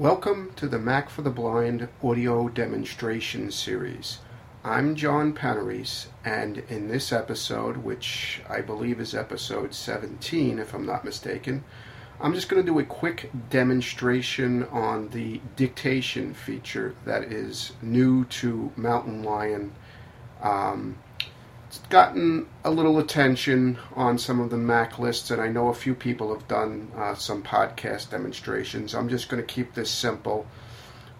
Welcome to the Mac for the Blind audio demonstration series. I'm John Panarese, and in this episode, which I believe is episode 17 if I'm not mistaken, I'm just going to do a quick demonstration on the dictation feature that is new to Mountain Lion. Um, it's gotten a little attention on some of the Mac lists, and I know a few people have done uh, some podcast demonstrations. I'm just going to keep this simple.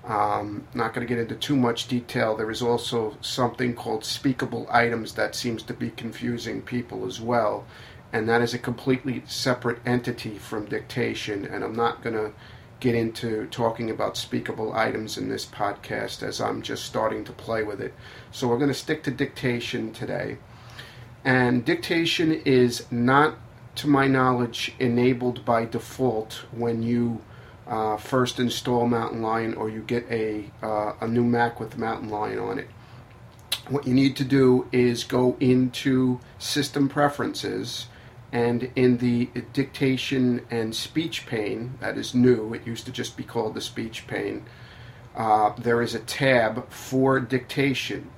Um, not going to get into too much detail. There is also something called speakable items that seems to be confusing people as well, and that is a completely separate entity from dictation. And I'm not going to get into talking about speakable items in this podcast as I'm just starting to play with it. So we're going to stick to dictation today. And dictation is not, to my knowledge, enabled by default when you uh, first install Mountain Lion or you get a, uh, a new Mac with Mountain Lion on it. What you need to do is go into System Preferences and in the dictation and speech pane, that is new, it used to just be called the speech pane, uh, there is a tab for dictation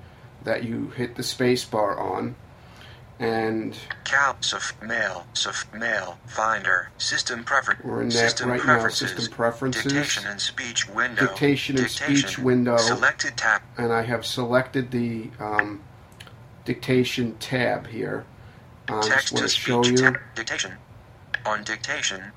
that you hit the spacebar on. And Caps of mail, of mail, finder, system prefer, we're in that system right now, preferences, System Preferences, dictation and speech window, Dictation and speech window. selected tab, and I have selected the um, dictation tab here. I just text want to show you. dictation. On dictation,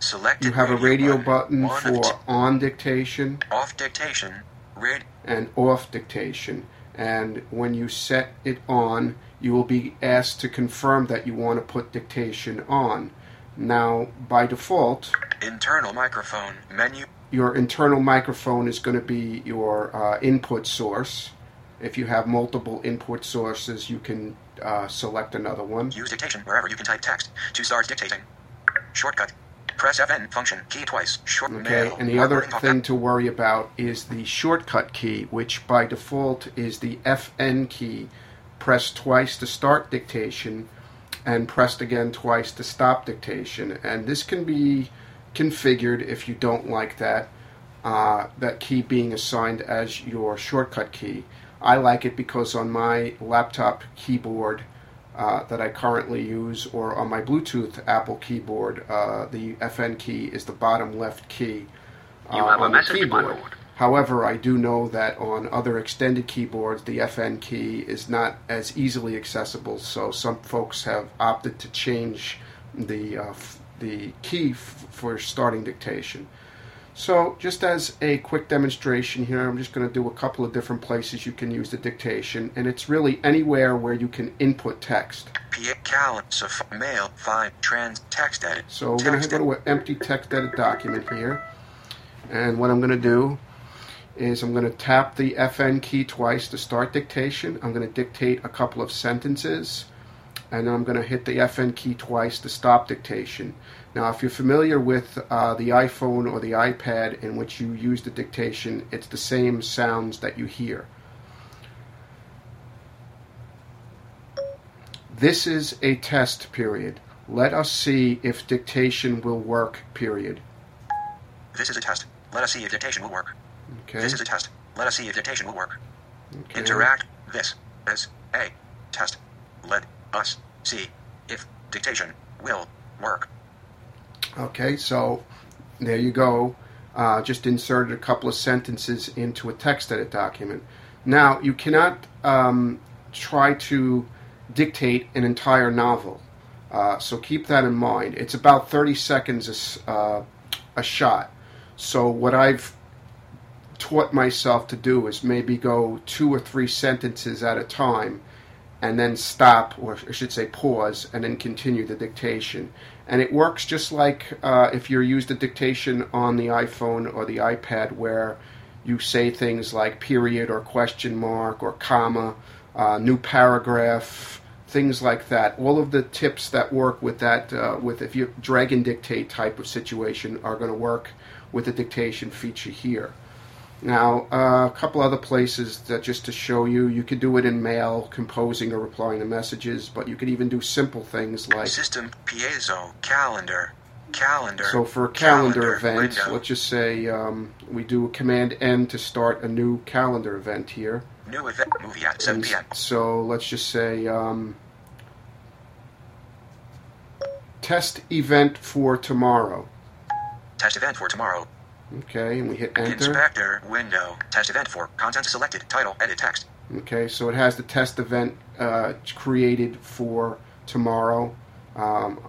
Select. You have a radio button, button for on dictation off dictation, red, and off dictation. And when you set it on, you will be asked to confirm that you want to put dictation on. Now, by default, internal microphone, menu, your internal microphone is going to be your uh, input source. If you have multiple input sources, you can uh, select another one. use dictation wherever you can type text to start dictating. Shortcut, press FN function key twice, short Okay, mail, and the other thing to worry about is the shortcut key, which by default is the FN key. Press twice to start dictation and pressed again twice to stop dictation. And this can be configured if you don't like that, uh, that key being assigned as your shortcut key. I like it because on my laptop keyboard uh, that I currently use, or on my Bluetooth Apple keyboard, uh, the FN key is the bottom left key uh, You have a on the keyboard. board. However, I do know that on other extended keyboards, the FN key is not as easily accessible. So some folks have opted to change the uh, f- the key f- for starting dictation. So, just as a quick demonstration here, I'm just going to do a couple of different places you can use the dictation, and it's really anywhere where you can input text. P cal saf mail find trans text edit. So, we're going to go to an empty text edit document here, and what I'm going to do is I'm going to tap the FN key twice to start dictation. I'm going to dictate a couple of sentences, and then I'm going to hit the FN key twice to stop dictation. Now, if you're familiar with uh, the iPhone or the iPad in which you use the dictation, it's the same sounds that you hear. This is a test period. Let us see if dictation will work, period. This is a test. Let us see if dictation will work. Okay. This is a test. Let us see if dictation will work. okay. Interact. This is a test. Let us see if dictation will work. Okay, so there you go. Uh, just inserted a couple of sentences into a text edit document. Now, you cannot um, try to dictate an entire novel, uh, so keep that in mind. It's about 30 seconds a, uh, a shot. So, what I've taught myself to do is maybe go two or three sentences at a time and then stop, or I should say pause, and then continue the dictation. And it works just like uh, if you're used the dictation on the iPhone or the iPad, where you say things like period or question mark or comma, uh, new paragraph, things like that. All of the tips that work with that, uh, with if you drag and dictate type of situation, are going to work with the dictation feature here. Now, uh, a couple other places that just to show you, you could do it in mail, composing or replying to messages, but you could even do simple things like System piezo calendar. Calendar. So for a calendar, Calendar event, window. let's just say um, we do Command N to start a new calendar event here. New event. Movie at 7 p.m. so let's just say um, test event for tomorrow. Test event for tomorrow. Okay, and we hit enter. Inspector window. Test event for content selected. Title. Edit text. Okay, so it has the test event uh, created for tomorrow. Um,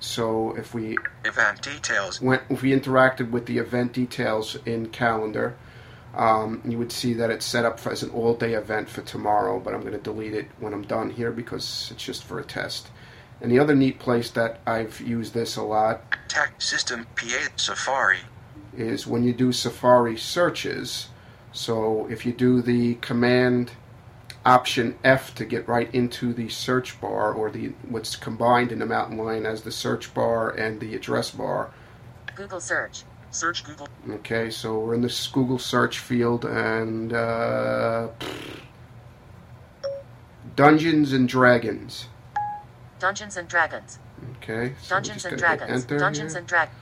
so if we Event details. went, if we interacted with the event details in calendar, um, you would see that it's set up for, as an all-day event for tomorrow. But I'm going to delete it when I'm done here because it's just for a test. And the other neat place that I've used this a lot Tech system. PA Safari. Is when you do Safari searches. So if you do the command option F to get right into the search bar or the what's combined in the mountain lion as the search bar and the address bar. Google search. Search Google. Okay, so we're in this Google search field and uh, Dungeons and Dragons. Dungeons and Dragons. Okay, so Dungeons and gonna hit Dragons. enter Dungeons here. and Dragons.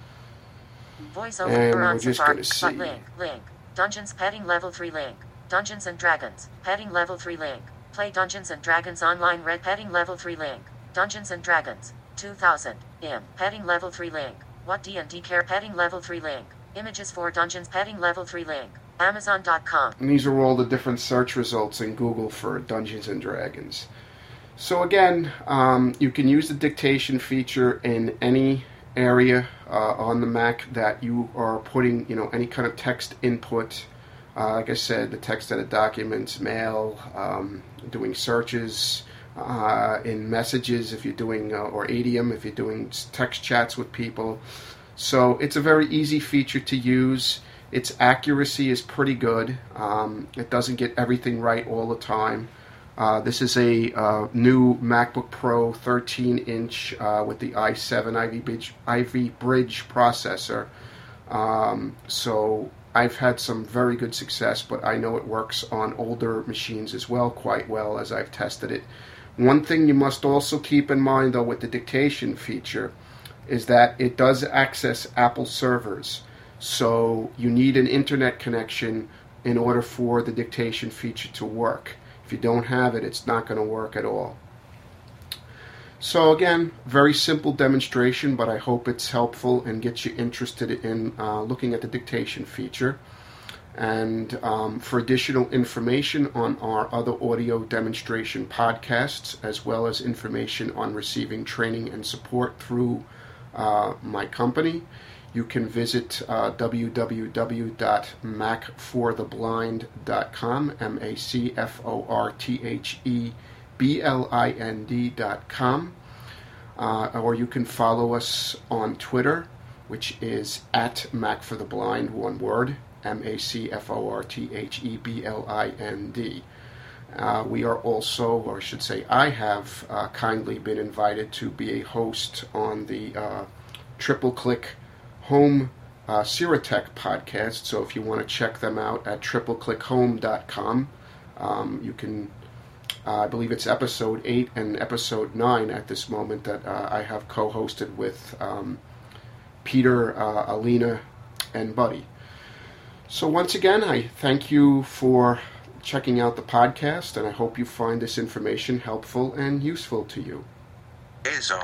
Voiceover And we're on just gonna see. Link. Link. Dungeons padding level 3 link. Dungeons and Dragons. Padding level 3 link. Play Dungeons and Dragons online red padding level 3 link. Dungeons and Dragons. 2000. M. Padding level 3 link. What D&D care padding level 3 link. Images for Dungeons padding level 3 link. Amazon.com. And these are all the different search results in Google for Dungeons and Dragons. So again, um, you can use the dictation feature in any area uh, on the Mac that you are putting, you know, any kind of text input. Uh, like I said, the text edit documents, mail, um, doing searches uh, in messages if you're doing, uh, or ADM if you're doing text chats with people. So it's a very easy feature to use. Its accuracy is pretty good. Um, it doesn't get everything right all the time. Uh, this is a uh, new MacBook Pro 13 inch uh, with the i7 Ivy Bridge, Ivy Bridge processor. Um, so I've had some very good success, but I know it works on older machines as well, quite well as I've tested it. One thing you must also keep in mind, though, with the dictation feature is that it does access Apple servers. So you need an internet connection in order for the dictation feature to work. If you don't have it, it's not going to work at all. So again, very simple demonstration, but I hope it's helpful and gets you interested in uh, looking at the dictation feature. And um, for additional information on our other audio demonstration podcasts, as well as information on receiving training and support through uh, my company, you can visit uh, www.macfortheblind.com, M A C F O R T H E B L I N D.com. Uh, or you can follow us on Twitter, which is at Mac for the Blind, one word, M A C F O R T H E B L I N D. Uh, we are also, or I should say, I have uh, kindly been invited to be a host on the uh, Triple Click Home uh, Ciratech podcast. So if you want to check them out at tripleclickhome.com, um, you can. Uh, I believe it's episode eight and episode nine at this moment that uh, I have co-hosted with um, Peter, uh, Alina, and Buddy. So once again, I thank you for checking out the podcast, and I hope you find this information helpful and useful to you. Izzo.